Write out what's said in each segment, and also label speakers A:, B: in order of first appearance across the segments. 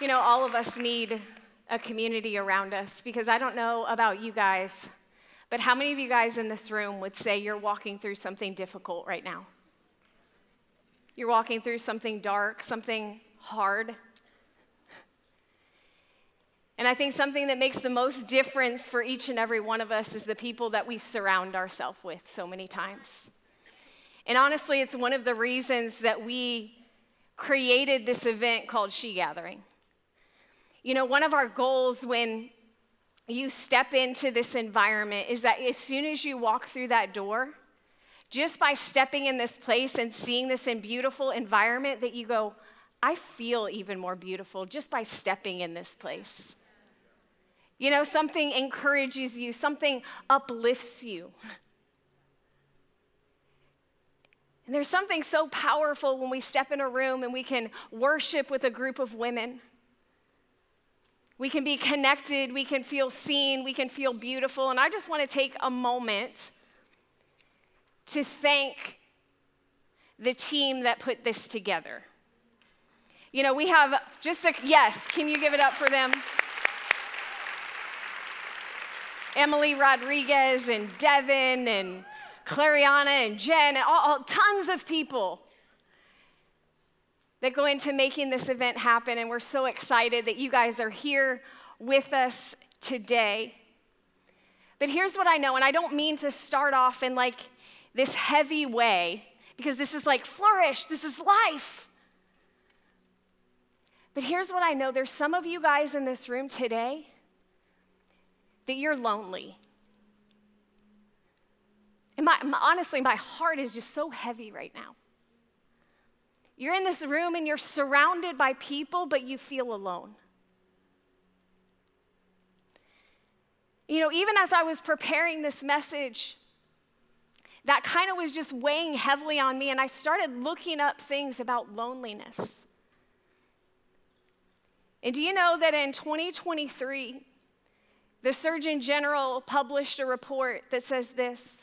A: You know, all of us need a community around us because I don't know about you guys, but how many of you guys in this room would say you're walking through something difficult right now? You're walking through something dark, something hard. And I think something that makes the most difference for each and every one of us is the people that we surround ourselves with so many times. And honestly, it's one of the reasons that we created this event called She Gathering. You know, one of our goals when you step into this environment is that as soon as you walk through that door, just by stepping in this place and seeing this in beautiful environment that you go, I feel even more beautiful just by stepping in this place. You know, something encourages you, something uplifts you. And there's something so powerful when we step in a room and we can worship with a group of women. We can be connected, we can feel seen, we can feel beautiful. And I just want to take a moment to thank the team that put this together. You know, we have just a, yes, can you give it up for them? Emily Rodriguez and Devin and Clariana and Jen, and all, all, tons of people that go into making this event happen. And we're so excited that you guys are here with us today. But here's what I know, and I don't mean to start off in like this heavy way, because this is like flourish, this is life. But here's what I know there's some of you guys in this room today that you're lonely. And my, my, honestly, my heart is just so heavy right now. You're in this room and you're surrounded by people, but you feel alone. You know, even as I was preparing this message, that kind of was just weighing heavily on me, and I started looking up things about loneliness. And do you know that in 2023, the Surgeon General published a report that says this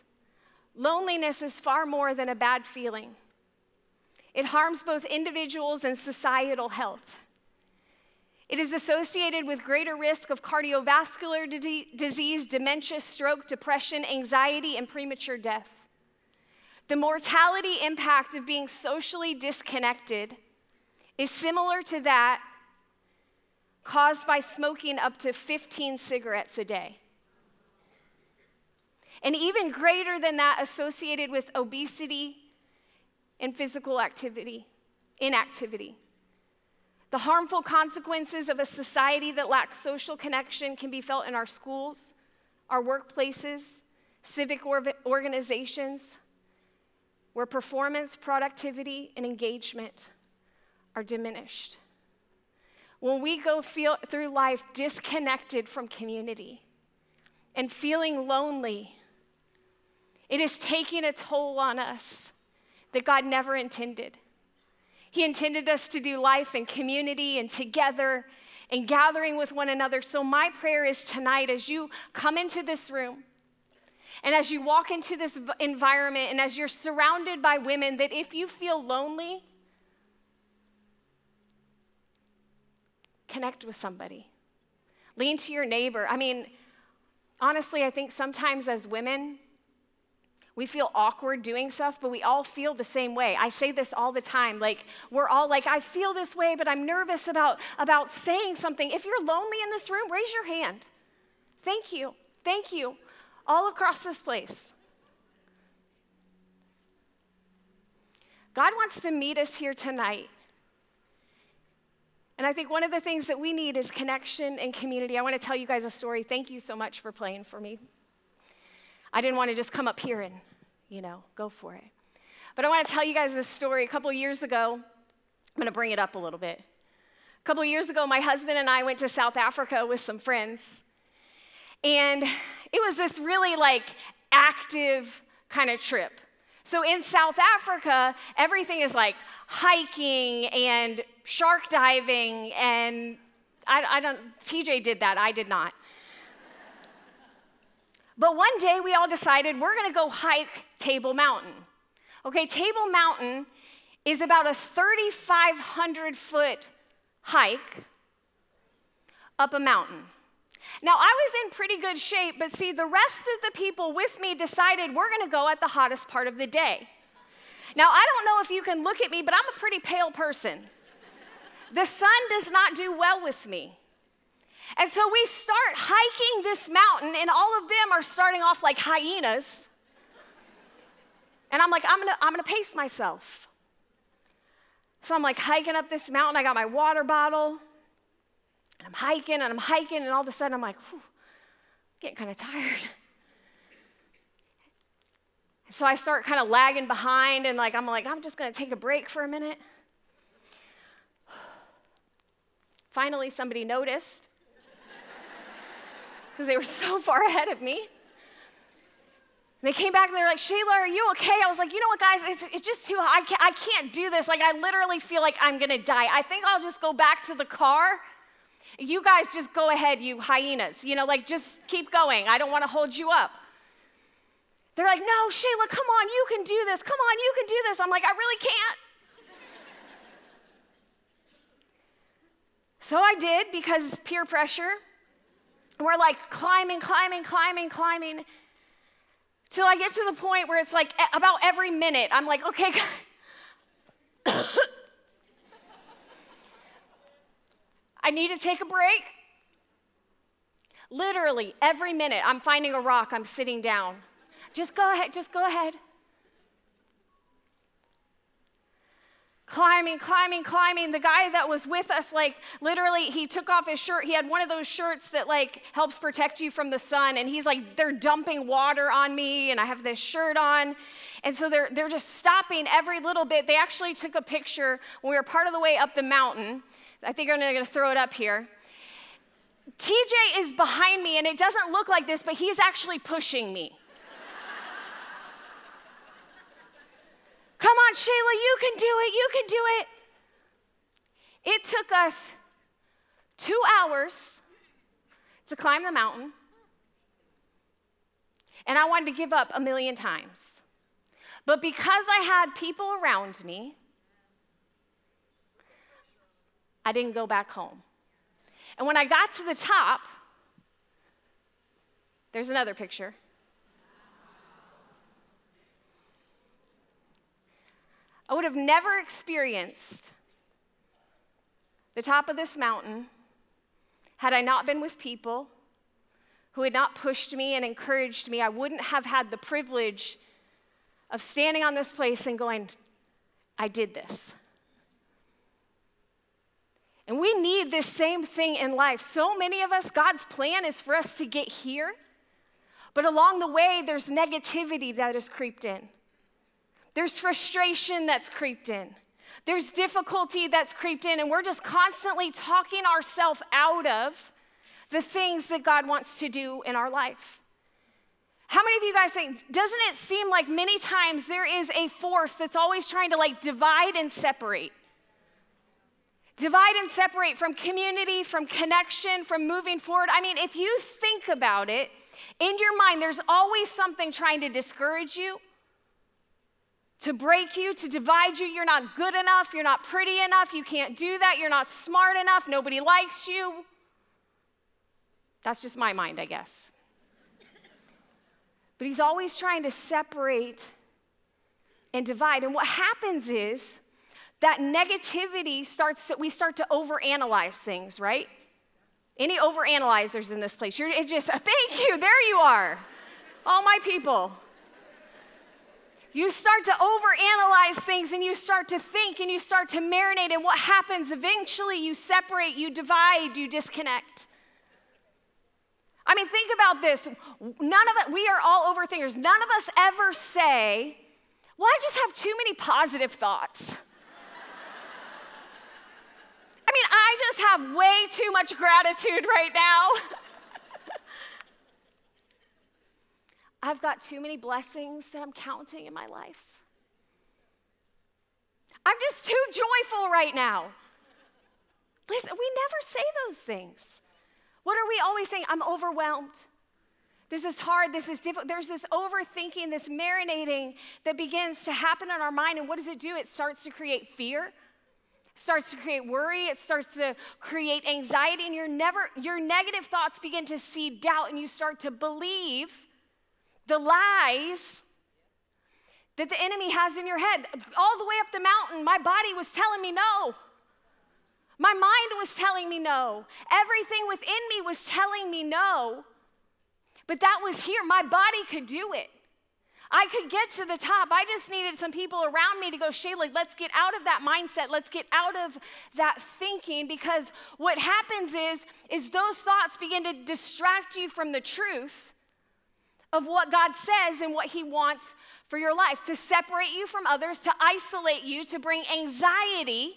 A: loneliness is far more than a bad feeling, it harms both individuals and societal health. It is associated with greater risk of cardiovascular disease, dementia, stroke, depression, anxiety, and premature death. The mortality impact of being socially disconnected is similar to that caused by smoking up to 15 cigarettes a day. And even greater than that, associated with obesity and physical activity, inactivity. The harmful consequences of a society that lacks social connection can be felt in our schools, our workplaces, civic or- organizations, where performance, productivity, and engagement are diminished when we go feel, through life disconnected from community and feeling lonely, it is taking a toll on us that God never intended. He intended us to do life in community and together and gathering with one another. So, my prayer is tonight as you come into this room and as you walk into this environment and as you're surrounded by women, that if you feel lonely, connect with somebody. Lean to your neighbor. I mean, honestly, I think sometimes as women, we feel awkward doing stuff, but we all feel the same way. I say this all the time. Like, we're all like, I feel this way, but I'm nervous about, about saying something. If you're lonely in this room, raise your hand. Thank you. Thank you. All across this place. God wants to meet us here tonight and I think one of the things that we need is connection and community. I want to tell you guys a story. Thank you so much for playing for me. I didn't want to just come up here and, you know, go for it. But I want to tell you guys this story. A couple years ago, I'm going to bring it up a little bit. A couple years ago, my husband and I went to South Africa with some friends. And it was this really like active kind of trip. So in South Africa, everything is like hiking and shark diving, and I, I don't, TJ did that, I did not. But one day we all decided we're gonna go hike Table Mountain. Okay, Table Mountain is about a 3,500 foot hike up a mountain. Now, I was in pretty good shape, but see, the rest of the people with me decided we're gonna go at the hottest part of the day. Now, I don't know if you can look at me, but I'm a pretty pale person. The sun does not do well with me. And so we start hiking this mountain, and all of them are starting off like hyenas. And I'm like, I'm gonna, I'm gonna pace myself. So I'm like hiking up this mountain. I got my water bottle. And I'm hiking and I'm hiking, and all of a sudden I'm like, whew, getting kind of tired. So I start kind of lagging behind, and like I'm like, I'm just gonna take a break for a minute. Finally, somebody noticed because they were so far ahead of me. they came back and they were like, Shayla, are you okay? I was like, you know what, guys, it's, it's just too hot. I can't, I can't do this. Like, I literally feel like I'm gonna die. I think I'll just go back to the car. You guys just go ahead, you hyenas. You know, like, just keep going. I don't wanna hold you up. They're like, no, Shayla, come on, you can do this. Come on, you can do this. I'm like, I really can't. so I did because peer pressure. We're like climbing, climbing, climbing, climbing, till I get to the point where it's like about every minute, I'm like, okay, I need to take a break. Literally, every minute, I'm finding a rock, I'm sitting down. Just go ahead, just go ahead. Climbing, climbing, climbing. The guy that was with us, like, literally, he took off his shirt. He had one of those shirts that, like, helps protect you from the sun. And he's like, they're dumping water on me, and I have this shirt on. And so they're, they're just stopping every little bit. They actually took a picture when we were part of the way up the mountain. I think I'm gonna throw it up here. TJ is behind me, and it doesn't look like this, but he's actually pushing me. Come Shayla, you can do it, you can do it. It took us two hours to climb the mountain, and I wanted to give up a million times. But because I had people around me, I didn't go back home. And when I got to the top, there's another picture. I would have never experienced the top of this mountain had I not been with people who had not pushed me and encouraged me. I wouldn't have had the privilege of standing on this place and going, I did this. And we need this same thing in life. So many of us, God's plan is for us to get here, but along the way, there's negativity that has creeped in. There's frustration that's creeped in. There's difficulty that's creeped in, and we're just constantly talking ourselves out of the things that God wants to do in our life. How many of you guys think, doesn't it seem like many times there is a force that's always trying to like divide and separate? Divide and separate from community, from connection, from moving forward. I mean, if you think about it, in your mind, there's always something trying to discourage you, to break you, to divide you. You're not good enough. You're not pretty enough. You can't do that. You're not smart enough. Nobody likes you. That's just my mind, I guess. But he's always trying to separate and divide. And what happens is that negativity starts, we start to overanalyze things, right? Any overanalyzers in this place? You're just, thank you, there you are. All my people. You start to overanalyze things and you start to think and you start to marinate. And what happens eventually, you separate, you divide, you disconnect. I mean, think about this. None of us, we are all overthinkers. None of us ever say, Well, I just have too many positive thoughts. I mean, I just have way too much gratitude right now. I've got too many blessings that I'm counting in my life. I'm just too joyful right now. Listen, we never say those things. What are we always saying? I'm overwhelmed. This is hard. This is difficult. There's this overthinking, this marinating that begins to happen in our mind. And what does it do? It starts to create fear. starts to create worry, it starts to create anxiety, and your never your negative thoughts begin to seed doubt, and you start to believe the lies that the enemy has in your head. All the way up the mountain, my body was telling me no. My mind was telling me no. Everything within me was telling me no. But that was here. My body could do it. I could get to the top. I just needed some people around me to go, Shayla, let's get out of that mindset. Let's get out of that thinking because what happens is, is those thoughts begin to distract you from the truth of what God says and what He wants for your life, to separate you from others, to isolate you, to bring anxiety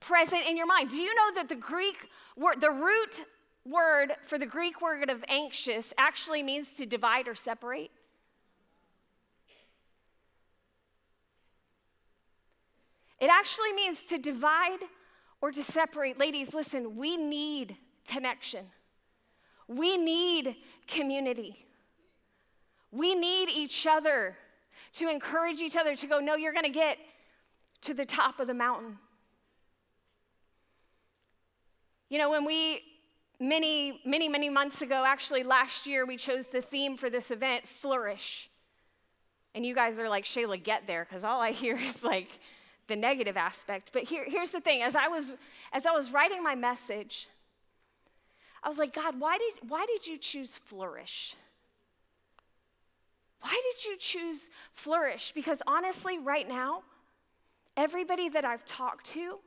A: present in your mind. Do you know that the Greek word, the root word for the Greek word of anxious actually means to divide or separate? It actually means to divide or to separate. Ladies, listen, we need connection. We need community. We need each other to encourage each other to go, no, you're going to get to the top of the mountain. You know, when we, many, many, many months ago, actually last year, we chose the theme for this event, Flourish. And you guys are like, Shayla, get there, because all I hear is like the negative aspect. But here, here's the thing as I, was, as I was writing my message, I was like, God, why did, why did you choose flourish? Why did you choose flourish? Because honestly, right now, everybody that I've talked to,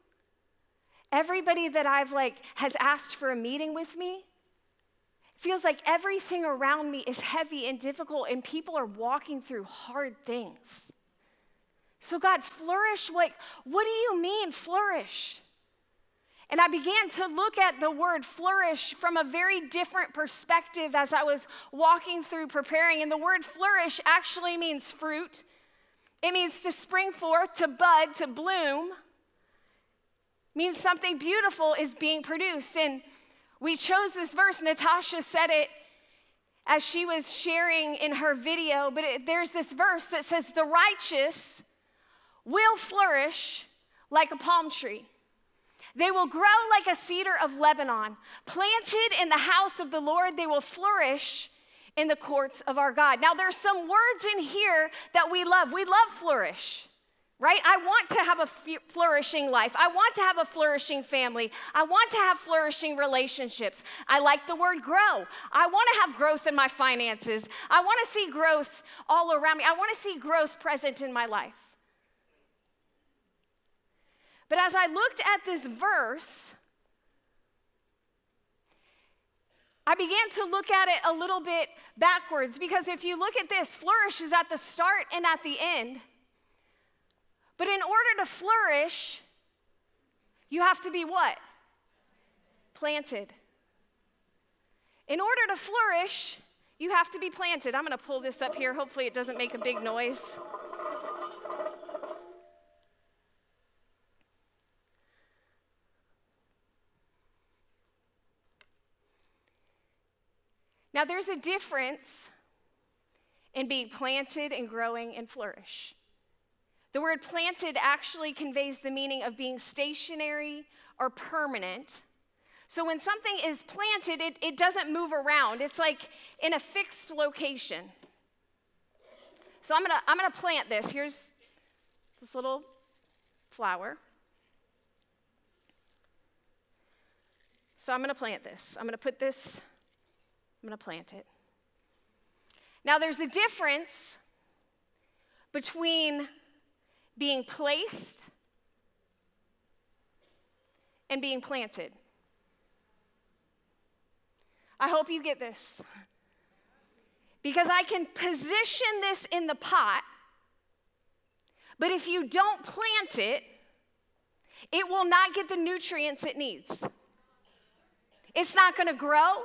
A: everybody that I've like has asked for a meeting with me, feels like everything around me is heavy and difficult and people are walking through hard things. So God, flourish like what do you mean flourish? And I began to look at the word flourish from a very different perspective as I was walking through preparing. And the word flourish actually means fruit, it means to spring forth, to bud, to bloom. Means something beautiful is being produced. And we chose this verse. Natasha said it as she was sharing in her video, but it, there's this verse that says, The righteous will flourish like a palm tree. They will grow like a cedar of Lebanon. Planted in the house of the Lord, they will flourish in the courts of our God. Now, there's some words in here that we love. We love flourish, right? I want to have a flourishing life. I want to have a flourishing family. I want to have flourishing relationships. I like the word grow. I want to have growth in my finances. I want to see growth all around me. I want to see growth present in my life. But as I looked at this verse, I began to look at it a little bit backwards because if you look at this, flourish is at the start and at the end. But in order to flourish, you have to be what? Planted. In order to flourish, you have to be planted. I'm going to pull this up here. Hopefully, it doesn't make a big noise. Now, there's a difference in being planted and growing and flourish. The word planted actually conveys the meaning of being stationary or permanent. So when something is planted, it, it doesn't move around, it's like in a fixed location. So I'm gonna, I'm gonna plant this. Here's this little flower. So I'm gonna plant this. I'm gonna put this I'm going to plant it. Now, there's a difference between being placed and being planted. I hope you get this. Because I can position this in the pot, but if you don't plant it, it will not get the nutrients it needs. It's not gonna grow,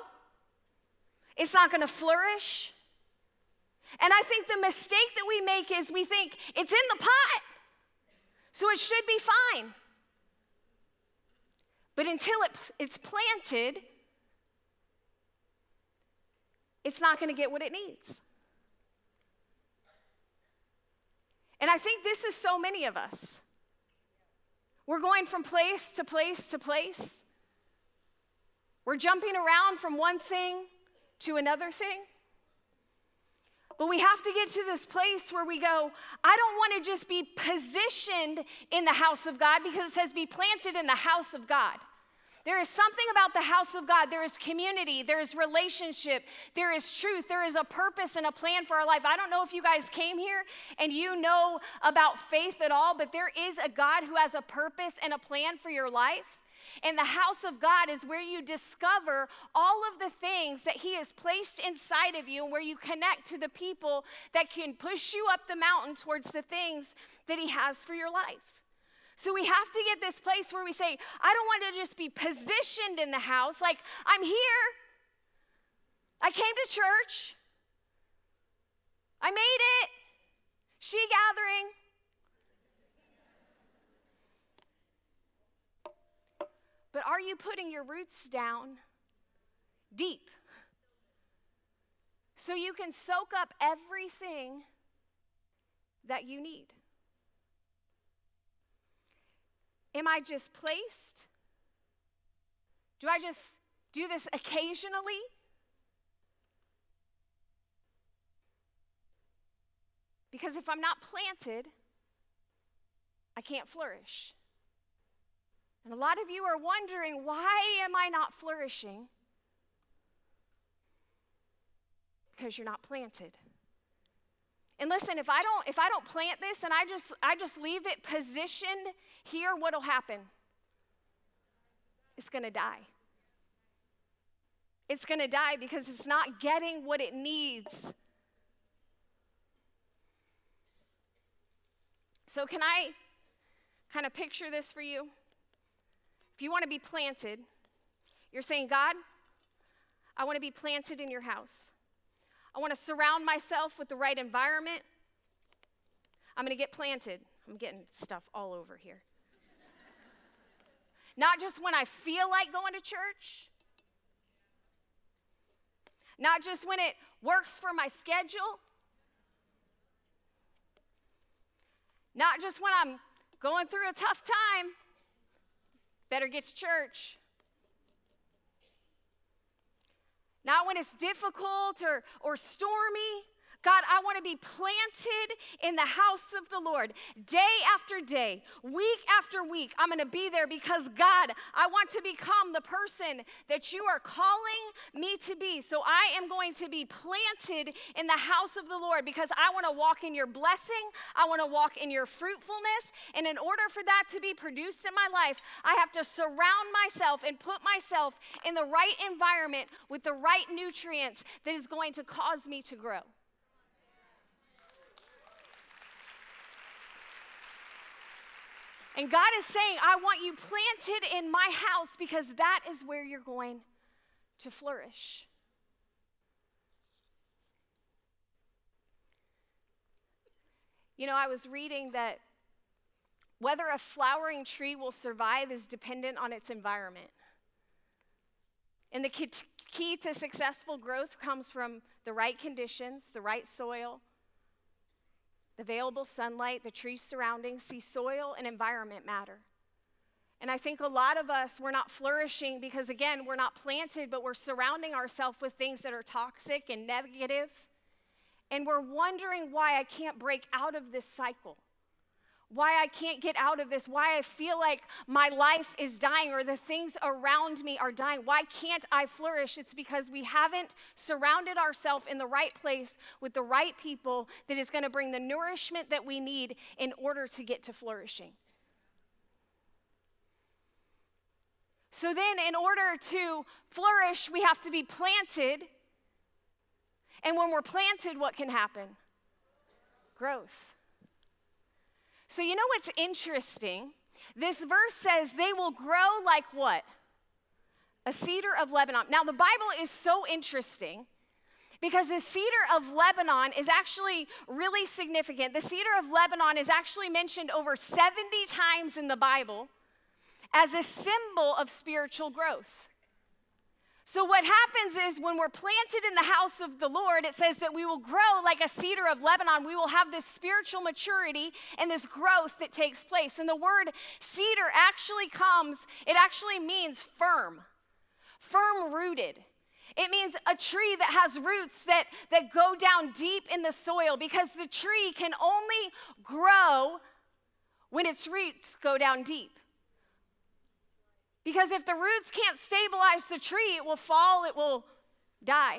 A: it's not going to flourish. And I think the mistake that we make is we think it's in the pot, so it should be fine. But until it, it's planted, it's not going to get what it needs. And I think this is so many of us. We're going from place to place to place. We're jumping around from one thing to another thing. But we have to get to this place where we go, I don't want to just be positioned in the house of God because it says be planted in the house of God. There is something about the house of God. There is community, there is relationship, there is truth, there is a purpose and a plan for our life. I don't know if you guys came here and you know about faith at all, but there is a God who has a purpose and a plan for your life. And the house of God is where you discover all of the things that He has placed inside of you and where you connect to the people that can push you up the mountain towards the things that He has for your life. So we have to get this place where we say, I don't want to just be positioned in the house. Like, I'm here. I came to church. I made it. She gathering. But are you putting your roots down deep so you can soak up everything that you need? Am I just placed? Do I just do this occasionally? Because if I'm not planted, I can't flourish. And a lot of you are wondering, why am I not flourishing? Because you're not planted. And listen, if I don't if I don't plant this and I just I just leave it positioned here, what'll happen? It's going to die. It's going to die because it's not getting what it needs. So can I kind of picture this for you? If you want to be planted, you're saying, God, I want to be planted in your house. I want to surround myself with the right environment. I'm going to get planted. I'm getting stuff all over here. Not just when I feel like going to church, not just when it works for my schedule, not just when I'm going through a tough time. Better get to church. Not when it's difficult or, or stormy. God, I want to be planted in the house of the Lord day after day, week after week. I'm going to be there because, God, I want to become the person that you are calling me to be. So I am going to be planted in the house of the Lord because I want to walk in your blessing. I want to walk in your fruitfulness. And in order for that to be produced in my life, I have to surround myself and put myself in the right environment with the right nutrients that is going to cause me to grow. And God is saying, I want you planted in my house because that is where you're going to flourish. You know, I was reading that whether a flowering tree will survive is dependent on its environment. And the key to successful growth comes from the right conditions, the right soil, the available sunlight, the trees surrounding, see soil and environment matter. And I think a lot of us, we're not flourishing because, again, we're not planted, but we're surrounding ourselves with things that are toxic and negative. And we're wondering why I can't break out of this cycle why I can't get out of this, why I feel like my life is dying or the things around me are dying. Why can't I flourish? It's because we haven't surrounded ourselves in the right place with the right people that is going to bring the nourishment that we need in order to get to flourishing. So then, in order to flourish, we have to be planted. And when we're planted, what can happen? Growth. So, you know what's interesting? This verse says they will grow like what? A cedar of Lebanon. Now, the Bible is so interesting because the cedar of Lebanon is actually really significant. The cedar of Lebanon is actually mentioned over 70 times in the Bible as a symbol of spiritual growth. So, what happens is when we're planted in the house of the Lord, it says that we will grow like a cedar of Lebanon. We will have this spiritual maturity and this growth that takes place. And the word cedar actually comes, it actually means firm, firm rooted. It means a tree that has roots that, that go down deep in the soil because the tree can only grow when its roots go down deep. Because if the roots can't stabilize the tree, it will fall, it will die.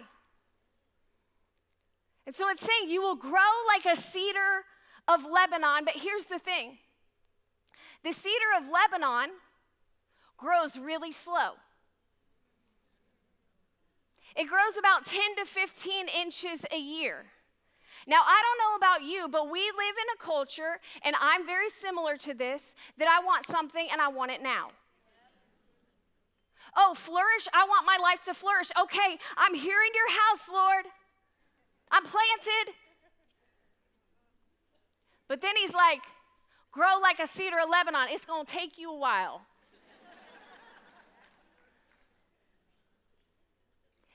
A: And so it's saying you will grow like a cedar of Lebanon, but here's the thing the cedar of Lebanon grows really slow. It grows about 10 to 15 inches a year. Now, I don't know about you, but we live in a culture, and I'm very similar to this, that I want something and I want it now. Oh, flourish. I want my life to flourish. Okay, I'm here in your house, Lord. I'm planted. But then he's like, grow like a cedar of Lebanon. It's going to take you a while.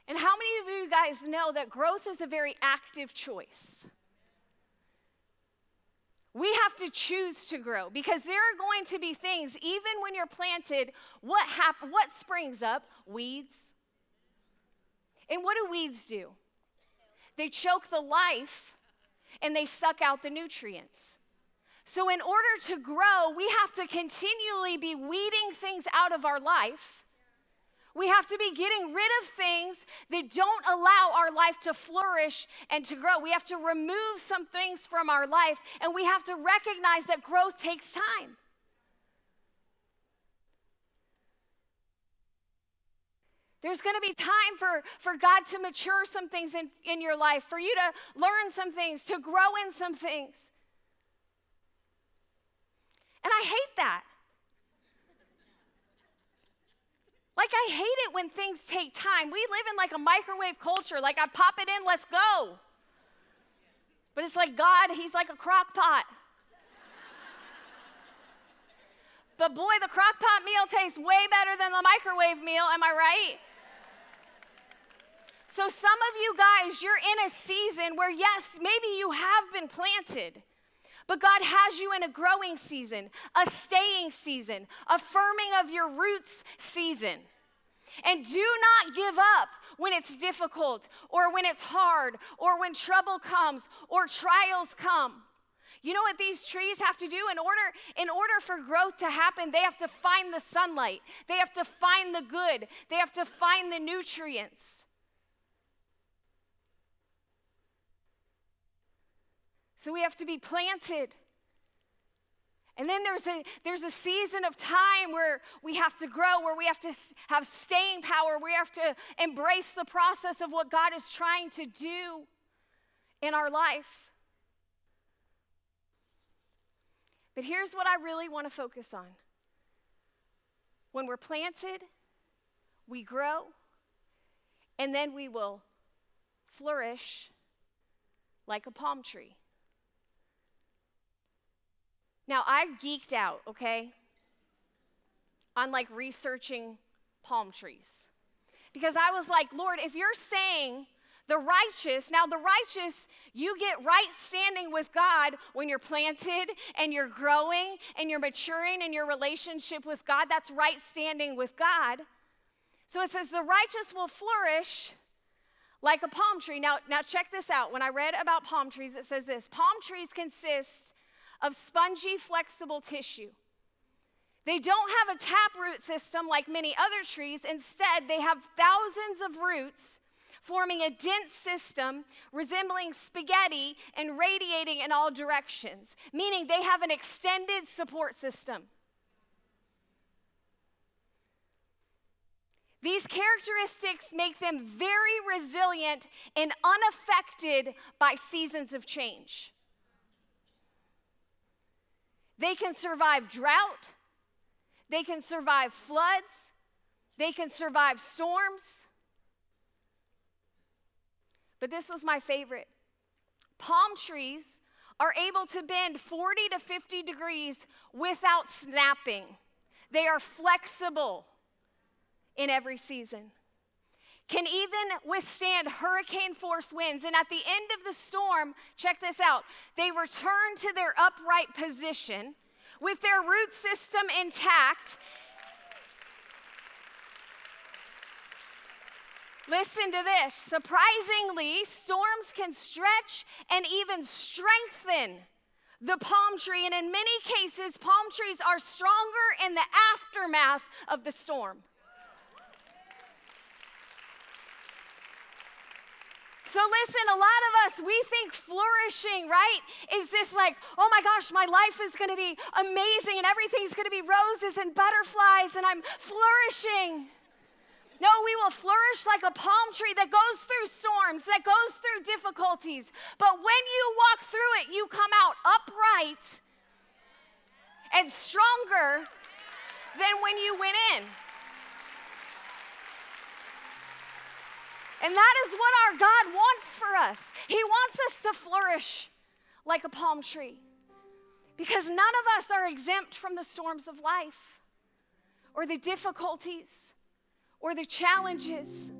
A: and how many of you guys know that growth is a very active choice? We have to choose to grow because there are going to be things, even when you're planted, what, hap- what springs up? Weeds. And what do weeds do? They choke the life and they suck out the nutrients. So, in order to grow, we have to continually be weeding things out of our life we have to be getting rid of things that don't allow our life to flourish and to grow. We have to remove some things from our life, and we have to recognize that growth takes time. There's going to be time for, for God to mature some things in, in your life, for you to learn some things, to grow in some things. And I hate that. Like, I hate it when things take time. We live in like a microwave culture, like, I pop it in, let's go. But it's like God, He's like a crock pot. but boy, the crock pot meal tastes way better than the microwave meal, am I right? So, some of you guys, you're in a season where, yes, maybe you have been planted. But God has you in a growing season, a staying season, a firming of your roots season. And do not give up when it's difficult or when it's hard or when trouble comes or trials come. You know what these trees have to do in order in order for growth to happen, they have to find the sunlight. They have to find the good. They have to find the nutrients. So we have to be planted. And then there's a, there's a season of time where we have to grow, where we have to have staying power, we have to embrace the process of what God is trying to do in our life. But here's what I really want to focus on when we're planted, we grow, and then we will flourish like a palm tree. Now, I geeked out, okay, on like researching palm trees. Because I was like, Lord, if you're saying the righteous, now the righteous, you get right standing with God when you're planted and you're growing and you're maturing in your relationship with God. That's right standing with God. So it says the righteous will flourish like a palm tree. Now, now check this out. When I read about palm trees, it says this palm trees consist of spongy, flexible tissue. They don't have a taproot system like many other trees. Instead, they have thousands of roots forming a dense system resembling spaghetti and radiating in all directions, meaning they have an extended support system. These characteristics make them very resilient and unaffected by seasons of change. They can survive drought, they can survive floods, they can survive storms. But this was my favorite. Palm trees are able to bend 40 to 50 degrees without snapping. They are flexible in every season. Can even withstand hurricane force winds. And at the end of the storm, check this out, they return to their upright position with their root system intact. Listen to this. Surprisingly, storms can stretch and even strengthen the palm tree. And in many cases, palm trees are stronger in the aftermath of the storm. So, listen, a lot of us, we think flourishing, right? Is this like, oh my gosh, my life is gonna be amazing and everything's gonna be roses and butterflies and I'm flourishing. No, we will flourish like a palm tree that goes through storms, that goes through difficulties. But when you walk through it, you come out upright and stronger than when you went in. And that is what our God wants for us. He wants us to flourish like a palm tree because none of us are exempt from the storms of life or the difficulties or the challenges.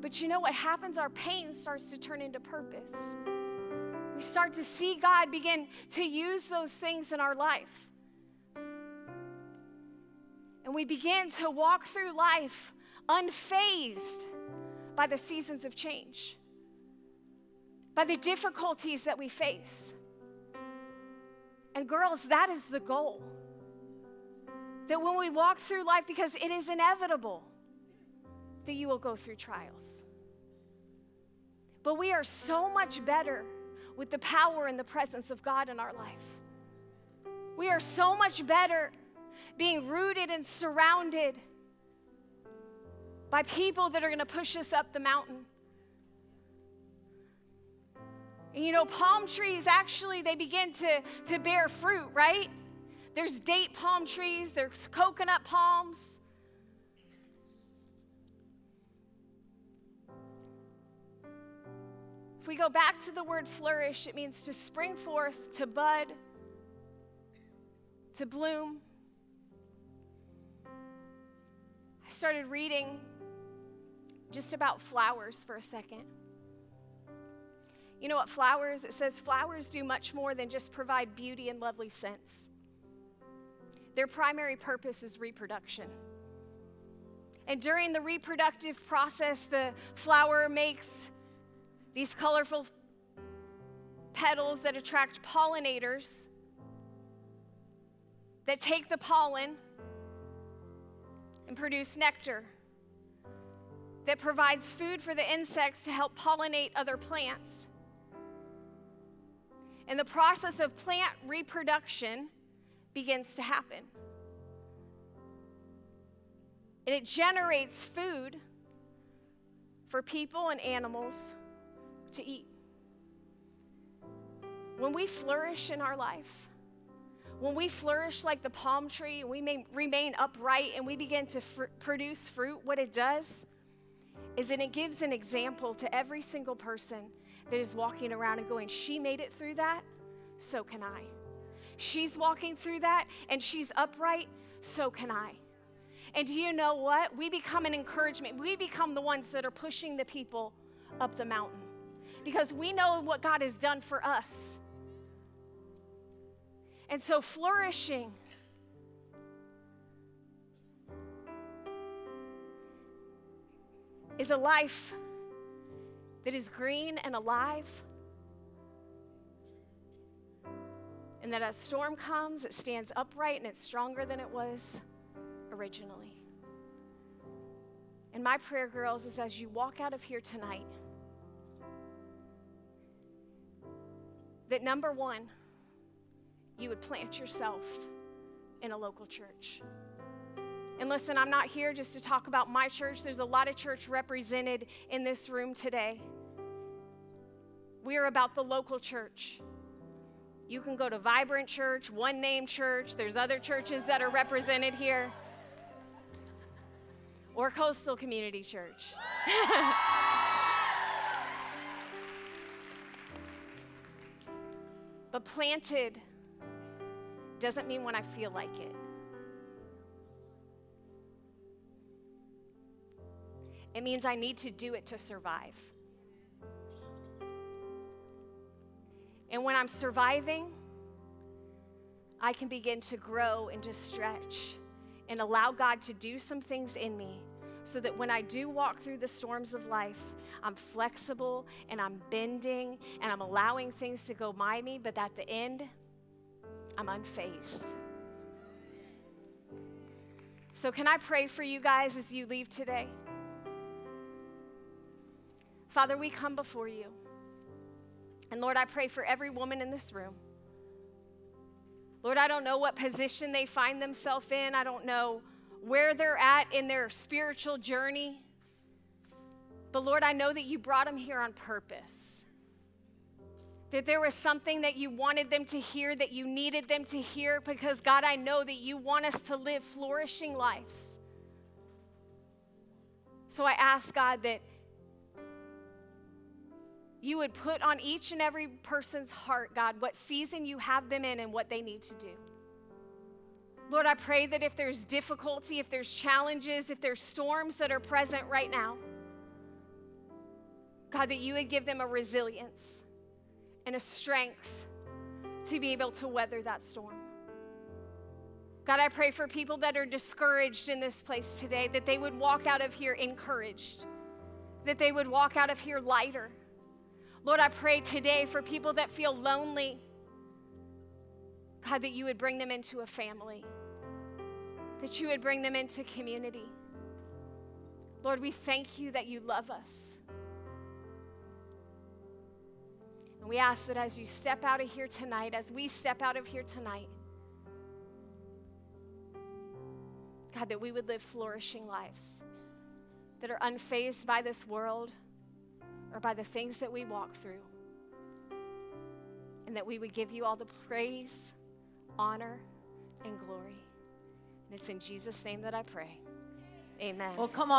A: But you know what happens? Our pain starts to turn into purpose. We start to see God begin to use those things in our life. And we begin to walk through life unfazed by the seasons of change, by the difficulties that we face. And girls, that is the goal. That when we walk through life, because it is inevitable that you will go through trials. But we are so much better with the power and the presence of God in our life. We are so much better being rooted and surrounded by people that are going to push us up the mountain. And you know, palm trees actually they begin to, to bear fruit, right? There's date palm trees, there's coconut palms. If we go back to the word flourish, it means to spring forth, to bud, to bloom. Started reading just about flowers for a second. You know what flowers? It says flowers do much more than just provide beauty and lovely scents. Their primary purpose is reproduction. And during the reproductive process, the flower makes these colorful petals that attract pollinators that take the pollen and produce nectar that provides food for the insects to help pollinate other plants. And the process of plant reproduction begins to happen. And it generates food for people and animals to eat. When we flourish in our life, when we flourish like the palm tree we may remain upright and we begin to fr- produce fruit, what it does is that it gives an example to every single person that is walking around and going, She made it through that, so can I. She's walking through that and she's upright, so can I. And do you know what? We become an encouragement. We become the ones that are pushing the people up the mountain because we know what God has done for us. And so, flourishing is a life that is green and alive. And that as storm comes, it stands upright and it's stronger than it was originally. And my prayer, girls, is as you walk out of here tonight, that number one, you would plant yourself in a local church. And listen, I'm not here just to talk about my church. There's a lot of church represented in this room today. We are about the local church. You can go to Vibrant Church, One Name Church, there's other churches that are represented here, or Coastal Community Church. but planted doesn't mean when I feel like it. It means I need to do it to survive. And when I'm surviving, I can begin to grow and to stretch and allow God to do some things in me so that when I do walk through the storms of life, I'm flexible and I'm bending and I'm allowing things to go by me, but at the end, I'm unfazed. So, can I pray for you guys as you leave today? Father, we come before you. And Lord, I pray for every woman in this room. Lord, I don't know what position they find themselves in. I don't know where they're at in their spiritual journey. But Lord, I know that you brought them here on purpose. That there was something that you wanted them to hear, that you needed them to hear, because God, I know that you want us to live flourishing lives. So I ask God that you would put on each and every person's heart, God, what season you have them in and what they need to do. Lord, I pray that if there's difficulty, if there's challenges, if there's storms that are present right now, God, that you would give them a resilience and a strength to be able to weather that storm. God, I pray for people that are discouraged in this place today that they would walk out of here encouraged, that they would walk out of here lighter. Lord, I pray today for people that feel lonely, God, that you would bring them into a family that you would bring them into community. Lord, we thank you that you love us. And we ask that as you step out of here tonight, as we step out of here tonight, God, that we would live flourishing lives that are unfazed by this world or by the things that we walk through. And that we would give you all the praise, honor, and glory. And it's in Jesus' name that I pray. Amen.
B: Well, come on.